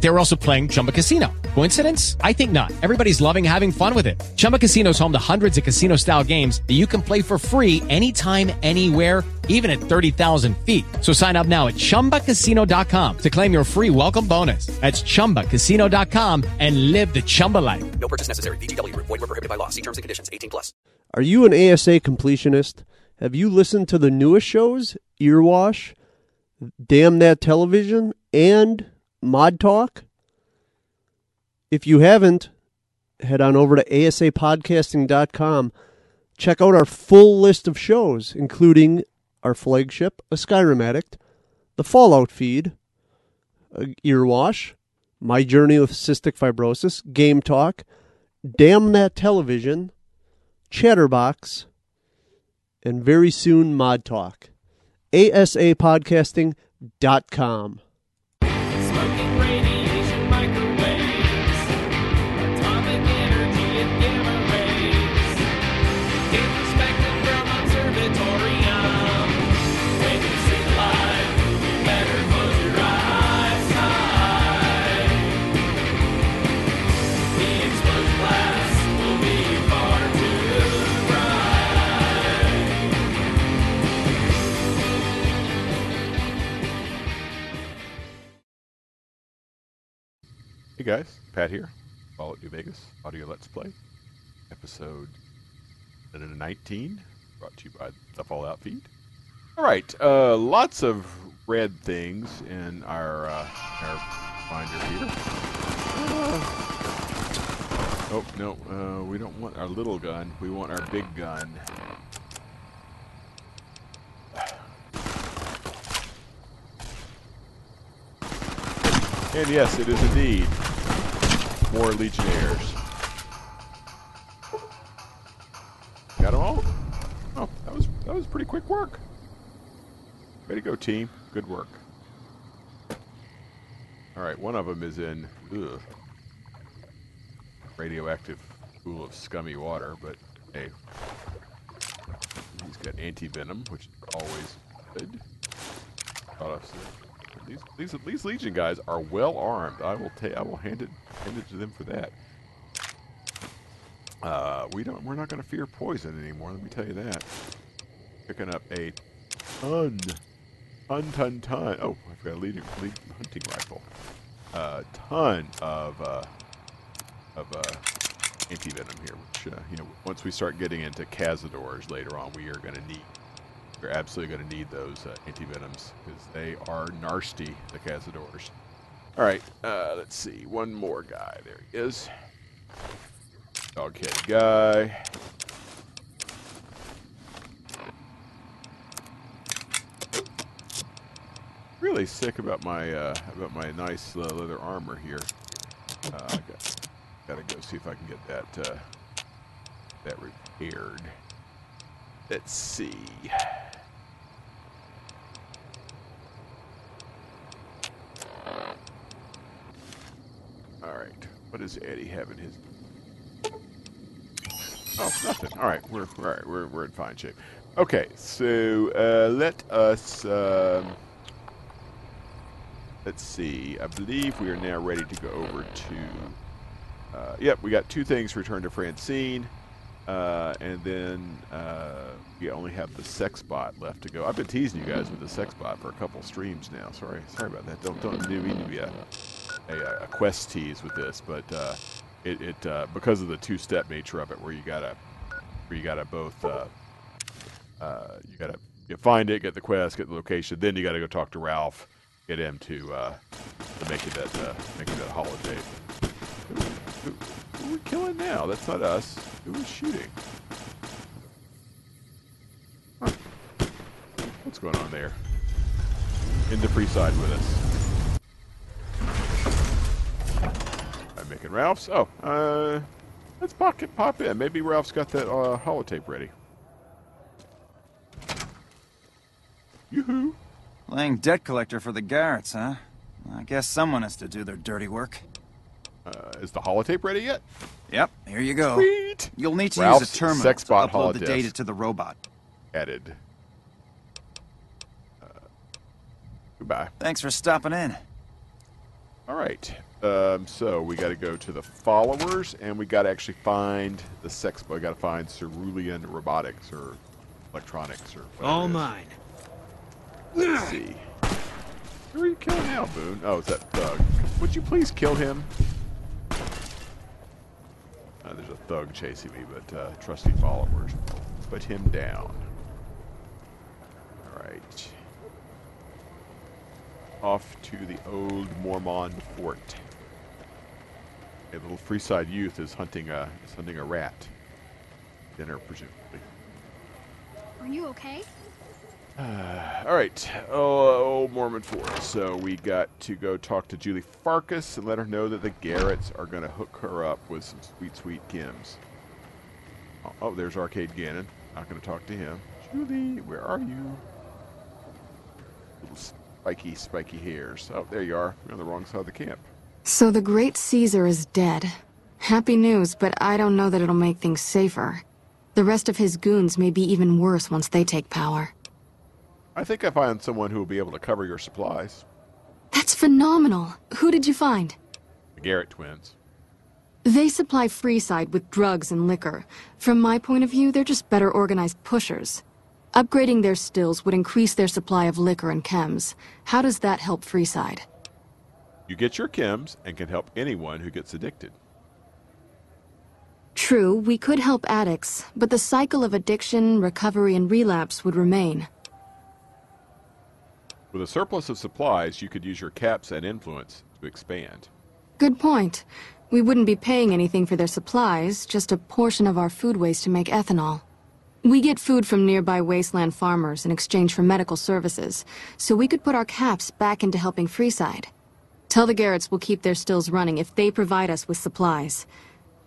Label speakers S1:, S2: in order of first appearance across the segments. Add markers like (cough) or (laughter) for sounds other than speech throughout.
S1: They were also playing Chumba Casino. Coincidence? I think not. Everybody's loving having fun with it. Chumba Casino is home to hundreds of casino style games that you can play for free anytime, anywhere, even at 30,000 feet. So sign up now at chumbacasino.com to claim your free welcome bonus. That's chumbacasino.com and live the Chumba life.
S2: No purchase necessary. VGW Group. Void were prohibited by law. See terms and conditions. 18 plus.
S3: Are you an ASA completionist? Have you listened to the newest shows, Earwash, Damn That Television, and Mod Talk? If you haven't, head on over to asapodcasting.com. Check out our full list of shows, including our flagship, A Skyrim Addict, The Fallout Feed, Earwash, My Journey with Cystic Fibrosis, Game Talk, Damn That Television, Chatterbox, and very soon Mod Talk. ASApodcasting.com.
S4: Smoking
S5: guys, Pat here. Fallout New Vegas Audio Let's Play, episode 19, brought to you by the Fallout feed. All right, uh, lots of red things in our uh, our binder here. Uh, oh no, uh, we don't want our little gun. We want our big gun. (sighs) And yes, it is indeed more Legionnaires. Got them all? Oh, that was that was pretty quick work. Way to go, team. Good work. All right, one of them is in ugh, radioactive pool of scummy water, but hey, he's got anti-venom, which is always good. These, these these Legion guys are well armed. I will ta- I will hand it hand it to them for that. Uh, we don't. We're not going to fear poison anymore. Let me tell you that. Picking up a ton, ton, ton, ton. Oh, I've got a leading, lead hunting rifle. A ton of uh, of uh, anti venom here. Which uh, you know, once we start getting into Cazadors later on, we are going to need. We're absolutely going to need those uh, anti venoms because they are nasty. The Cazadors. All right. Uh, let's see. One more guy. There he is. Doghead guy. Really sick about my uh, about my nice uh, leather armor here. Uh, got, gotta go see if I can get that uh, that repaired. Let's see. All right. What does Eddie have in his Oh, nothing. All right, we're all right. We're we're in fine shape. Okay, so uh, let us. Um, let's see. I believe we are now ready to go over to. Uh, yep, we got two things returned to Francine, uh, and then uh, we only have the sex bot left to go. I've been teasing you guys with the sex bot for a couple streams now. Sorry, sorry about that. Don't don't mean to be a a, a quest tease with this, but uh, it, it uh, because of the two-step nature of it, where you gotta where you gotta both uh, uh, you gotta you find it, get the quest, get the location, then you gotta go talk to Ralph, get him to uh, to make it that uh, make it that holotape. Who, who, who are we killing now? That's not us. Who is shooting? What's going on there? In the Freeside with us. Making Ralph's. Oh, uh, let's pop, pop in. Maybe Ralph's got that uh, holotape ready. Yoo-hoo.
S6: Playing debt collector for the Garretts, huh? I guess someone has to do their dirty work.
S5: Uh, is the holotape ready yet?
S6: Yep, here you go.
S5: Sweet.
S6: You'll need to
S5: Ralph's
S6: use a terminal to upload the data to the robot.
S5: Added. Uh, goodbye.
S6: Thanks for stopping in.
S5: All right. Um, so we got to go to the followers, and we got to actually find the sex. We got to find Cerulean Robotics or electronics or whatever.
S7: All mine.
S5: Let's see. Who are you killing now, Boone? Oh, it's that thug. Would you please kill him? Uh, there's a thug chasing me, but uh, trusty followers. Put him down. All right. Off to the old Mormon fort. A little Freeside youth is hunting a is hunting a rat. Dinner, presumably.
S8: Are you okay? (sighs)
S5: All right, oh, old Mormon Fort. So we got to go talk to Julie Farkas and let her know that the Garrets are going to hook her up with some sweet, sweet chems. Oh, oh, there's Arcade Gannon. Not going to talk to him. Julie, where are you? Little spiky, spiky hairs. Oh, there you are. You're on the wrong side of the camp.
S9: So the great Caesar is dead. Happy news, but I don't know that it'll make things safer. The rest of his goons may be even worse once they take power.
S5: I think I found someone who will be able to cover your supplies.
S9: That's phenomenal. Who did you find?
S5: The Garrett twins.
S9: They supply Freeside with drugs and liquor. From my point of view, they're just better organized pushers. Upgrading their stills would increase their supply of liquor and chems. How does that help Freeside?
S5: You get your chems and can help anyone who gets addicted.
S9: True, we could help addicts, but the cycle of addiction, recovery, and relapse would remain.
S5: With a surplus of supplies, you could use your caps and influence to expand.
S9: Good point. We wouldn't be paying anything for their supplies, just a portion of our food waste to make ethanol. We get food from nearby wasteland farmers in exchange for medical services, so we could put our caps back into helping Freeside. Tell the Garretts we'll keep their stills running if they provide us with supplies.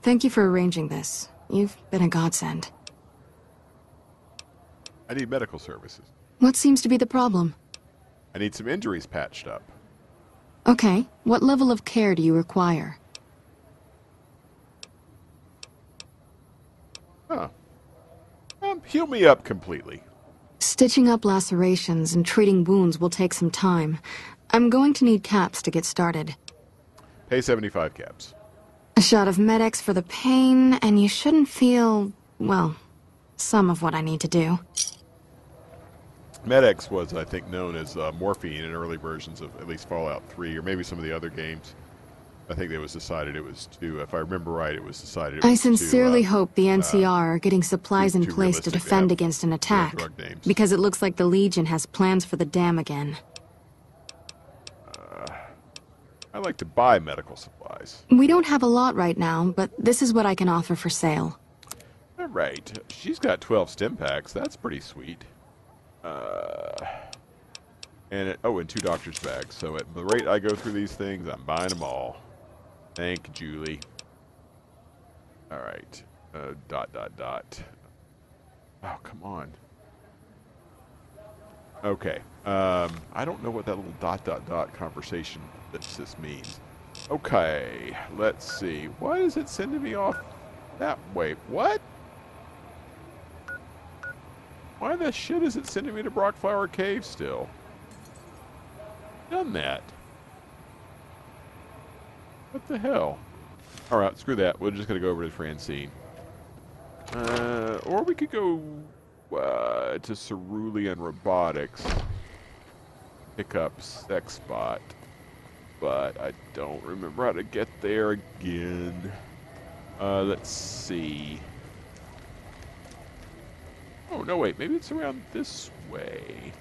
S9: Thank you for arranging this. You've been a godsend.
S5: I need medical services.
S9: What seems to be the problem?
S5: I need some injuries patched up.
S9: Okay, what level of care do you require?
S5: Huh. Um, heal me up completely.
S9: Stitching up lacerations and treating wounds will take some time. I'm going to need caps to get started.
S5: Pay 75 caps.
S9: A shot of Med-X for the pain, and you shouldn't feel, well, some of what I need to do.
S5: Med-X was, I think, known as uh, morphine in early versions of at least Fallout 3, or maybe some of the other games. I think it was decided it was to, if I remember right, it was decided it
S9: I
S5: was to,
S9: sincerely
S5: uh,
S9: hope the NCR are getting supplies in place to
S5: realistic to
S9: defend against an attack. Because it looks like the Legion has plans for the dam again.
S5: I like to buy medical supplies.
S9: We don't have a lot right now, but this is what I can offer for sale.
S5: All right. She's got 12 stim packs. That's pretty sweet. Uh, and it, oh, and two doctor's bags. So at the rate I go through these things, I'm buying them all. Thank you, Julie. All right. Uh, dot, dot, dot. Oh, come on. Okay. Um, I don't know what that little dot, dot, dot conversation that this means. Okay. Let's see. Why is it sending me off that way? What? Why the shit is it sending me to Brockflower Cave still? Done that. What the hell? Alright, screw that. We're just gonna go over to Francine. Uh, or we could go uh, to Cerulean Robotics. Pick up Sexbot. But I don't remember how to get there again. Uh, let's see. Oh, no, wait. Maybe it's around this way.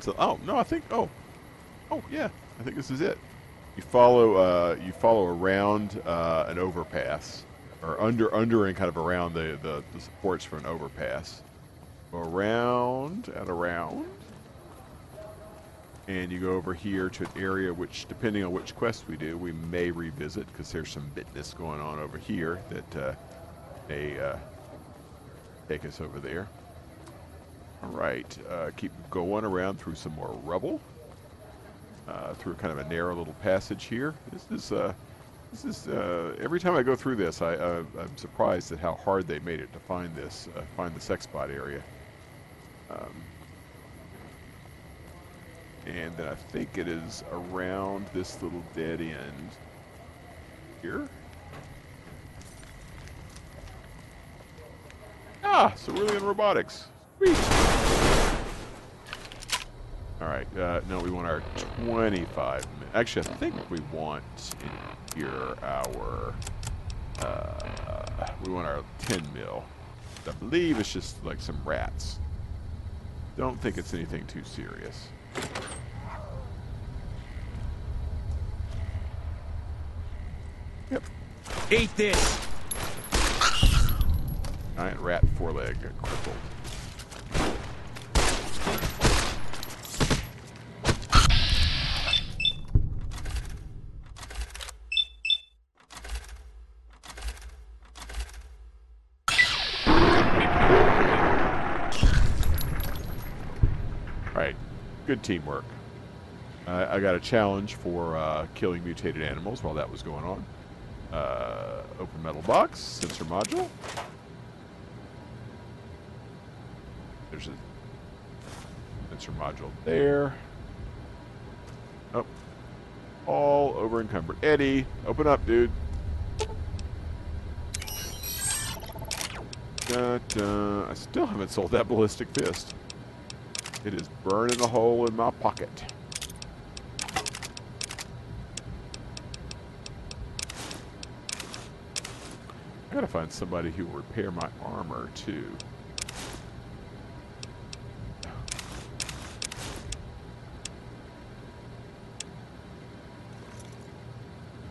S5: So, oh, no, I think, oh. Oh, yeah. I think this is it. You follow, uh, you follow around uh, an overpass, or under, under and kind of around the, the, the supports for an overpass. Around and around. And you go over here to an area which, depending on which quest we do, we may revisit because there's some bitness going on over here that uh, may uh, take us over there. All right, uh, keep going around through some more rubble. uh, through kind of a narrow little passage here. This is uh, this is uh, every time I go through this, I uh, I'm surprised at how hard they made it to find this uh, find the sex spot area. Um, and then I think it is around this little dead end here. Ah, Cerulean Robotics. Sweet. All right. Uh, no, we want our 25. mi- Actually, I think we want in here our. Uh, we want our 10 mil. I believe it's just like some rats. Don't think it's anything too serious. Yep.
S4: Eat this.
S5: Giant rat foreleg crippled. All right, good teamwork. I I got a challenge for uh, killing mutated animals while that was going on. Uh, open metal box, sensor module. There's a sensor module there. Oh. All over encumbered. Eddie, open up, dude. Da, da. I still haven't sold that ballistic fist. It is burning a hole in my pocket. I gotta find somebody who will repair my armor too.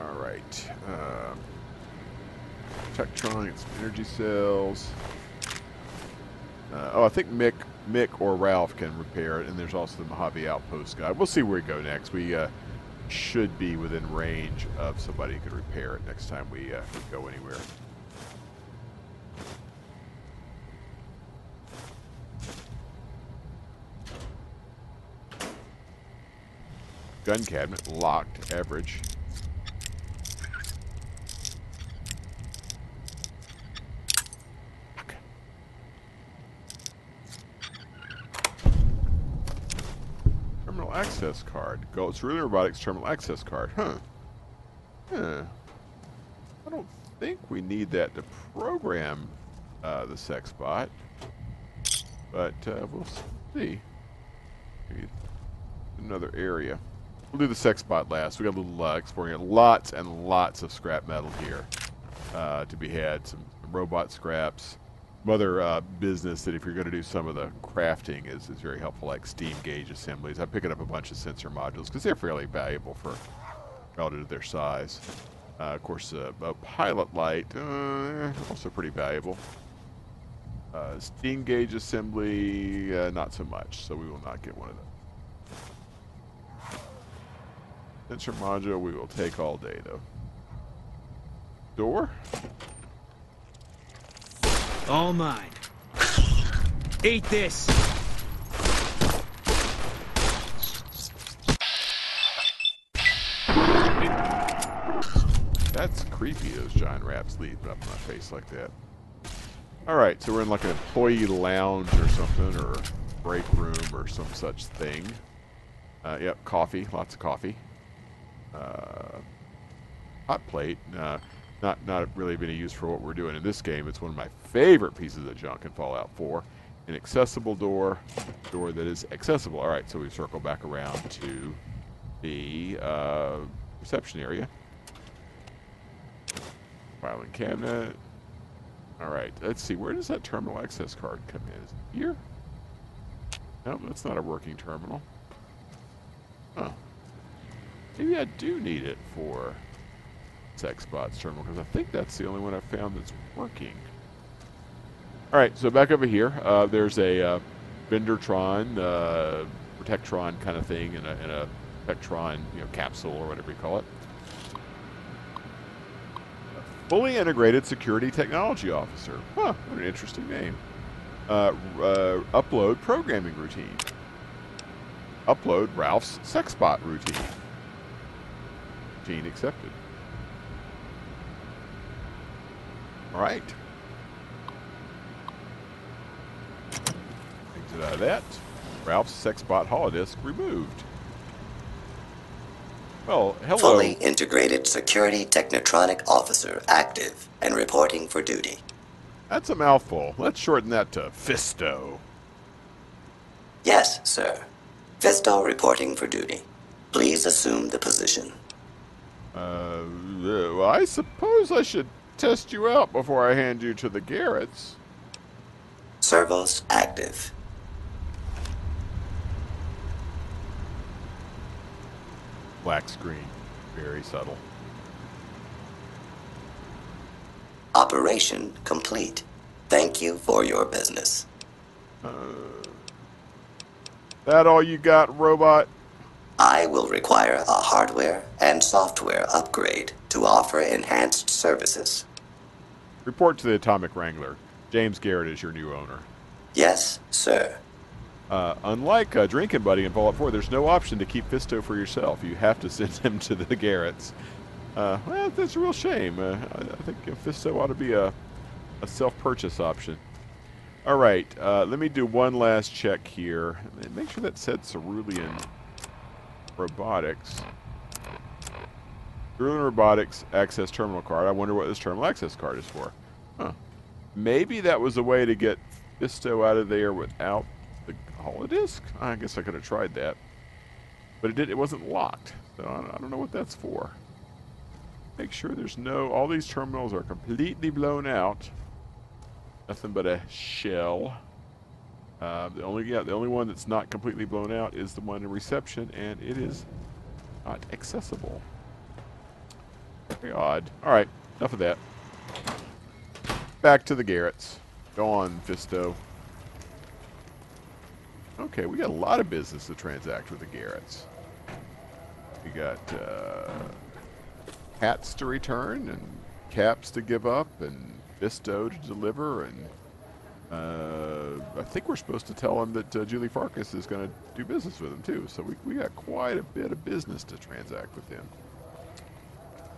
S5: All right. Um, Tektron, some energy cells. Uh, oh, I think Mick, Mick or Ralph can repair it, and there's also the Mojave Outpost guy. We'll see where we go next. We uh, should be within range of somebody who could repair it next time we, uh, we go anywhere. Gun cabinet locked, average. Fuck. Terminal access card. Go. Cerulean Robotics terminal access card. Huh. Huh. I don't think we need that to program uh, the sex bot, but uh, we'll see. Maybe another area. We'll do the sex bot last. We got a little uh, exploring. Lots and lots of scrap metal here uh, to be had. Some robot scraps. Other uh, business that if you're going to do some of the crafting is, is very helpful, like steam gauge assemblies. I'm picking up a bunch of sensor modules because they're fairly valuable for relative to their size. Uh, of course, uh, a pilot light, uh, also pretty valuable. Uh, steam gauge assembly, uh, not so much, so we will not get one of those. Sensor module, we will take all day, though. Door?
S4: All mine. Eat this.
S5: That's creepy, those giant rats leaping up my face like that. Alright, so we're in like an employee lounge or something, or break room or some such thing. Uh, yep, coffee, lots of coffee. Uh, hot plate, uh, not not really been used for what we're doing in this game. It's one of my favorite pieces of junk in Fallout 4. An accessible door, door that is accessible. Alright, so we circle back around to the uh, reception area. Filing cabinet. All right, let's see. Where does that terminal access card come in? Is it here? No, that's not a working terminal. Huh. Maybe I do need it for Sexbot's terminal because I think that's the only one I've found that's working. All right, so back over here, uh, there's a uh, Vendortron, uh, Protectron kind of thing in a, in a you know, capsule or whatever you call it. Fully integrated security technology officer. Huh, what an interesting name. Uh, uh, upload programming routine. Upload Ralph's sexbot routine. Routine accepted. All right. Exit out of that. Ralph's sex bot holodisk removed. Well, hello.
S7: Fully integrated security technotronic officer active and reporting for duty.
S5: That's a mouthful. Let's shorten that to Fisto.
S7: Yes, sir. Fisto reporting for duty. Please assume the position.
S5: Uh, well, I suppose I should test you out before I hand you to the Garretts.
S7: Servos active.
S5: Black screen. Very subtle.
S7: Operation complete. Thank you for your business.
S5: Uh, that all you got, robot?
S7: I will require a hardware and software upgrade to offer enhanced services.
S5: Report to the Atomic Wrangler. James Garrett is your new owner.
S7: Yes, sir.
S5: Uh, unlike uh, Drinking Buddy in Fallout 4, there's no option to keep Fisto for yourself. You have to (laughs) send him to the Garretts. Uh, well, that's a real shame. Uh, I, I think uh, Fisto ought to be a, a self-purchase option. All right, uh, let me do one last check here. Make sure that said Cerulean Robotics. Cerulean Robotics Access Terminal Card. I wonder what this Terminal Access Card is for. Huh. Maybe that was a way to get Fisto out of there without the holodisk. I guess I could have tried that, but it did. It wasn't locked, so I don't, I don't know what that's for. Make sure there's no. All these terminals are completely blown out. Nothing but a shell. Uh, the only yeah, the only one that's not completely blown out is the one in reception, and it is not accessible. Very odd. All right, enough of that. Back to the garrets. Go on, Fisto. Okay, we got a lot of business to transact with the garrets. We got uh, hats to return and caps to give up and Fisto to deliver and uh, I think we're supposed to tell him that uh, Julie Farkas is going to do business with him too. So we, we got quite a bit of business to transact with him.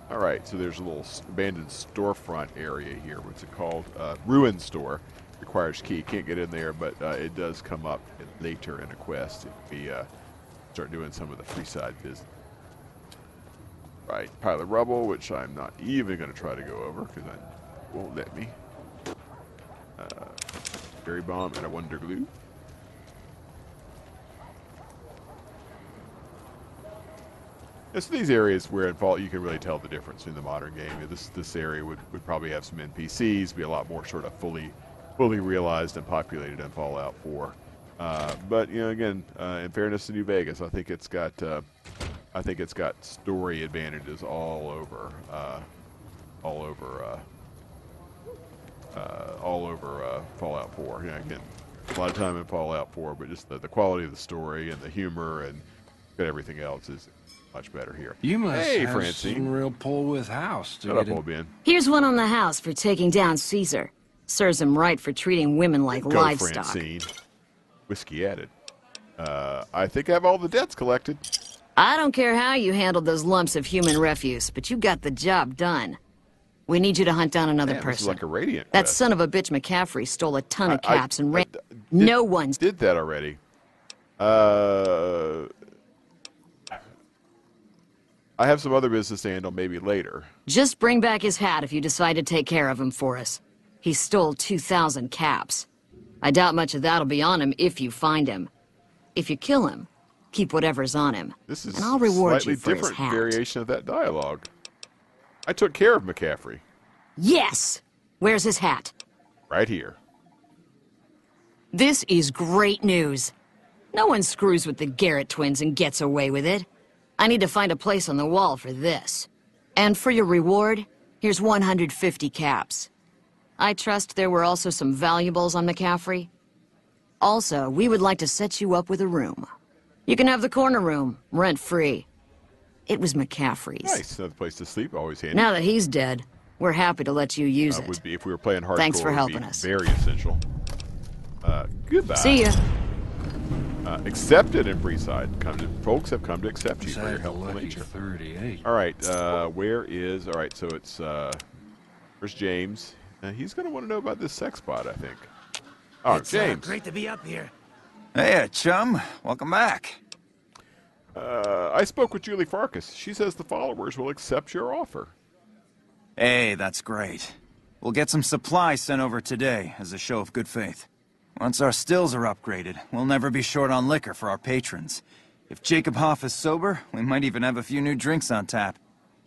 S5: All right, so there's a little abandoned storefront area here. What's it called? Uh, Ruin Store. Requires key. Can't get in there, but uh, it does come up later in a quest if we uh, start doing some of the Freeside business. Right, pile of rubble, which I'm not even going to try to go over because I won't let me. Uh, Berry bomb and a wonder glue. Yeah, so these areas where in Fallout you can really tell the difference in the modern game. This this area would, would probably have some NPCs, be a lot more sort of fully fully realized and populated in Fallout 4. Uh, but you know, again, uh, in fairness to New Vegas, I think it's got uh, I think it's got story advantages all over uh, all over uh, uh, all over Fallout 4. You know, again, a lot of time in Fallout 4, but just the, the quality of the story and the humor and everything else is much better here.
S10: You must
S5: hey,
S10: have
S5: Francine.
S10: some real pull with house to
S5: Shut up,
S10: get in-
S5: old Ben.
S11: Here's one on the house for taking down Caesar. Serves him right for treating women like
S5: Go,
S11: livestock.
S5: Francine. Whiskey added. Uh, I think I have all the debts collected.
S11: I don't care how you handled those lumps of human refuse, but you got the job done. We need you to hunt down another
S5: Man, this is
S11: person.
S5: like a radiant
S11: that
S5: quest.
S11: son of a bitch McCaffrey stole a ton of
S5: I- I-
S11: caps and
S5: I
S11: ran.
S5: d-
S11: no one's.
S5: Did that already. Uh, I have some other business to handle maybe later.
S11: Just bring back his hat if you decide to take care of him for us. He stole 2,000 caps. I doubt much of that'll be on him if you find him. If you kill him, keep whatever's on him.
S5: This is
S11: and I'll reward
S5: slightly
S11: you for his
S5: different
S11: hat.
S5: variation of that dialogue. I took care of McCaffrey
S11: Yes! Where's his hat?
S5: right here.
S11: This is great news. No one screws with the Garrett twins and gets away with it. I need to find a place on the wall for this. And for your reward, here's 150 caps. I trust there were also some valuables on McCaffrey. Also, we would like to set you up with a room. You can have the corner room, rent free. It was McCaffrey's.
S5: Nice, another place to sleep. Always handy.
S11: Now that he's dead, we're happy to let you use
S5: uh,
S11: it.
S5: would be if we were playing hardcore.
S11: Thanks for
S5: it would be
S11: helping us.
S5: Very essential. Uh, goodbye.
S11: See ya.
S5: Uh, accepted in Freeside. Come to, folks have come to accept you for your
S10: Sad
S5: helpful nature.
S10: 38.
S5: All right, uh, where is? All right, so it's uh, where's James? Uh, he's going to want to know about this sex bot, I think. Oh,
S6: It's, uh,
S5: James.
S6: great to be up here. Hey, uh, chum. Welcome back.
S5: Uh, I spoke with Julie Farkas. She says the followers will accept your offer.
S6: Hey, that's great. We'll get some supplies sent over today as a show of good faith. Once our stills are upgraded, we'll never be short on liquor for our patrons. If Jacob Hoff is sober, we might even have a few new drinks on tap.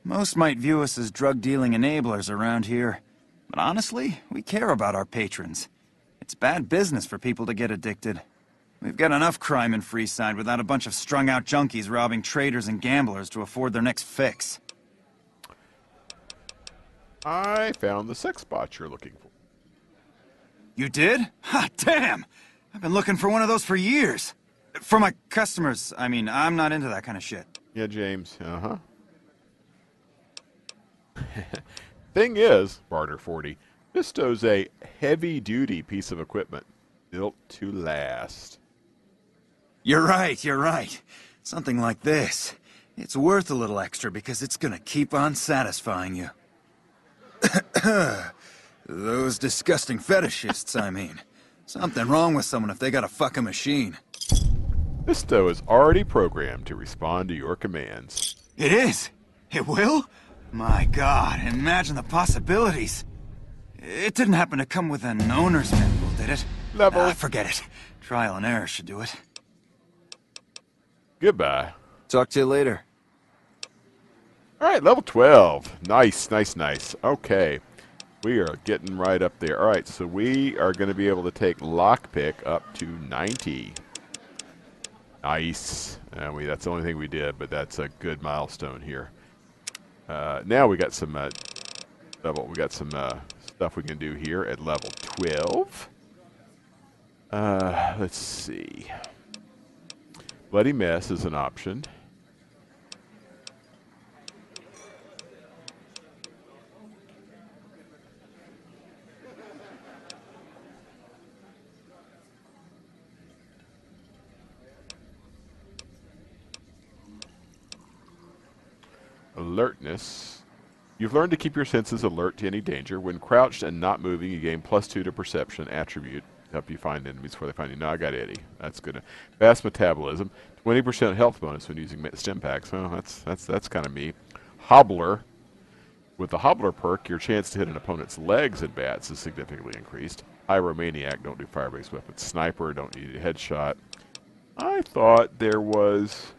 S6: Most might view us as drug-dealing enablers around here. But honestly, we care about our patrons. It's bad business for people to get addicted. We've got enough crime in Freeside without a bunch of strung-out junkies robbing traders and gamblers to afford their next fix.
S5: I found the sex bot you're looking.
S6: You did? Ha, damn! I've been looking for one of those for years. For my customers, I mean, I'm not into that kind of shit.
S5: Yeah, James. Uh huh. (laughs) Thing is, Barter 40, Fisto's a heavy duty piece of equipment built to last.
S6: You're right, you're right. Something like this. It's worth a little extra because it's gonna keep on satisfying you. (clears throat) (coughs) Those disgusting fetishists, I mean. Something wrong with someone if they got a fucking machine.
S5: Fisto is already programmed to respond to your commands.
S6: It is? It will? My god, imagine the possibilities. It didn't happen to come with an owner's manual, did it?
S5: Level.
S6: Ah, forget it. Trial and error should do it.
S5: Goodbye.
S6: Talk to you later.
S5: All right, level 12. Nice, nice, nice. Okay. We are getting right up there. All right, so we are going to be able to take lockpick up to 90. Nice. Uh, we, that's the only thing we did, but that's a good milestone here. Uh, now we got some uh, level. We got some uh, stuff we can do here at level 12. Uh, let's see. Bloody mess is an option. Alertness. You've learned to keep your senses alert to any danger. When crouched and not moving, you gain plus two to perception attribute. Help you find enemies before they find you. No, I got Eddie. That's good. Fast metabolism. Twenty percent health bonus when using stim packs. Well, that's that's that's kind of me. Hobbler. With the Hobbler perk, your chance to hit an opponent's legs at VATS is significantly increased. Pyromaniac, don't do fire-based weapons. Sniper, don't need a headshot. I thought there was.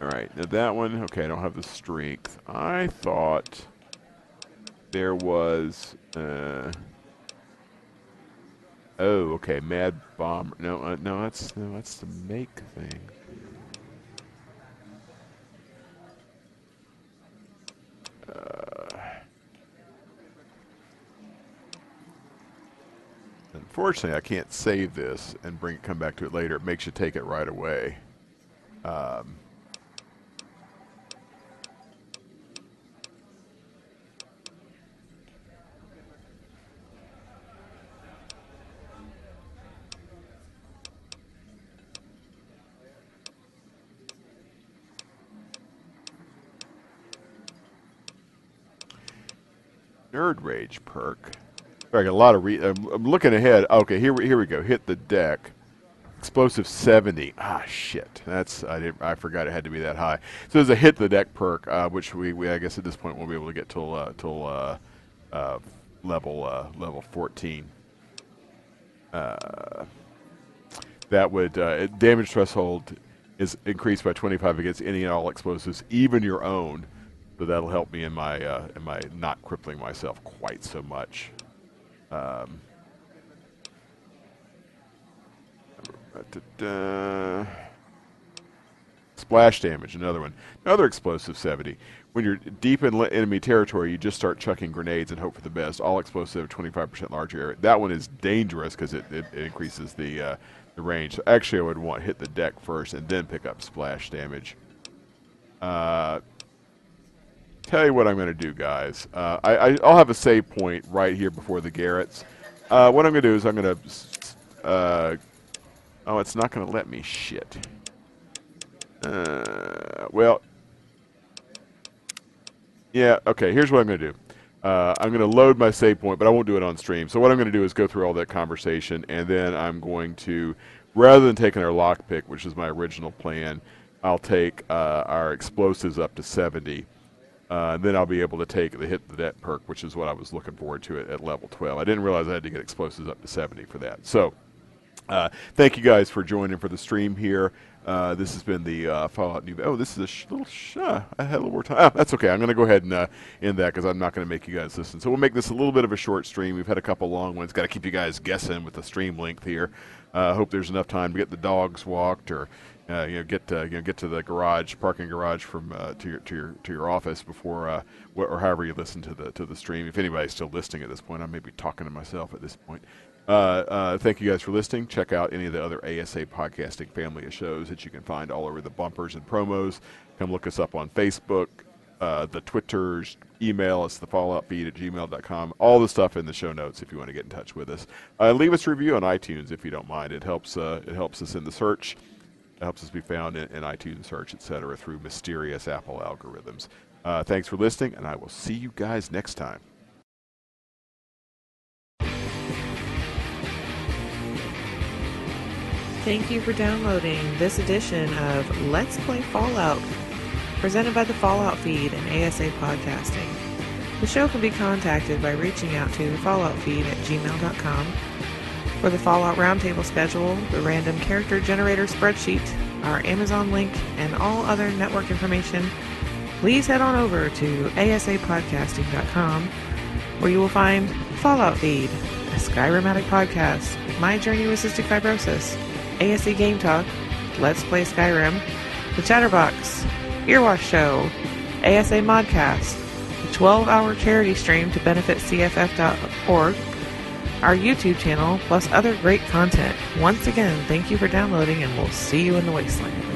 S5: All right, now that one, okay, I don't have the strength. I thought there was. Uh, oh, okay, Mad Bomber. No, uh, no, that's no, that's the make thing. Uh, unfortunately, I can't save this and bring come back to it later. It makes you take it right away. Um, Nerd Rage perk. I got a lot of. Re- I'm, I'm looking ahead. Okay, here we here we go. Hit the deck. Explosive 70. Ah, shit. That's I did I forgot it had to be that high. So there's a hit the deck perk, uh, which we, we I guess at this point we'll be able to get till uh, till uh, uh, level uh, level 14. Uh, that would uh, damage threshold is increased by 25 against any and all explosives, even your own. So that'll help me in my uh, in my not crippling myself quite so much. Um. Splash damage, another one. Another explosive 70. When you're deep in enemy territory, you just start chucking grenades and hope for the best. All explosive, 25% larger area. That one is dangerous because it, it, it increases the uh, the range. So actually, I would want hit the deck first and then pick up splash damage. Uh, tell you what I'm going to do, guys. Uh, I, I, I'll have a save point right here before the Garrets. Uh, what I'm going to do is I'm going to. Uh, oh, it's not going to let me. Shit. Uh, well. Yeah. Okay. Here's what I'm going to do. Uh, I'm going to load my save point, but I won't do it on stream. So what I'm going to do is go through all that conversation, and then I'm going to, rather than taking our lockpick, which is my original plan, I'll take uh, our explosives up to 70. Uh, then I'll be able to take the hit the deck perk, which is what I was looking forward to at, at level 12. I didn't realize I had to get explosives up to 70 for that. So, uh, thank you guys for joining for the stream here. Uh, this has been the uh, Fallout New. Oh, this is a sh- little. Sh- uh, I had a little more time. Ah, that's okay. I'm going to go ahead and uh, end that because I'm not going to make you guys listen. So we'll make this a little bit of a short stream. We've had a couple long ones. Got to keep you guys guessing with the stream length here. I uh, hope there's enough time to get the dogs walked or uh, you know get to, you know get to the garage parking garage from uh, to your to your to your office before uh, wh- or however you listen to the to the stream. If anybody's still listening at this point, I may be talking to myself at this point. Uh, uh, thank you guys for listening. Check out any of the other ASA podcasting family of shows that you can find all over the bumpers and promos. Come look us up on Facebook, uh, the Twitters, email us, the fallout feed at gmail.com. All the stuff in the show notes if you want to get in touch with us. Uh, leave us a review on iTunes if you don't mind. It helps, uh, it helps us in the search. Helps us be found in, in iTunes search, etc., through mysterious Apple algorithms. Uh, thanks for listening, and I will see you guys next time.
S10: Thank you for downloading this edition of Let's Play Fallout, presented by the Fallout Feed and ASA Podcasting. The show can be contacted by reaching out to the Fallout Feed at gmail.com. For the Fallout Roundtable schedule, the random character generator spreadsheet, our Amazon link, and all other network information, please head on over to asapodcasting.com, where you will find Fallout Feed, a Skyrim Addict podcast, My Journey with Cystic Fibrosis, ASA Game Talk, Let's Play Skyrim, The Chatterbox, Earwash Show, ASA Modcast, the 12 hour charity stream to benefit CFF.org, our YouTube channel, plus other great content. Once again, thank you for downloading, and we'll see you in the wasteland.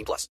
S2: 18 plus.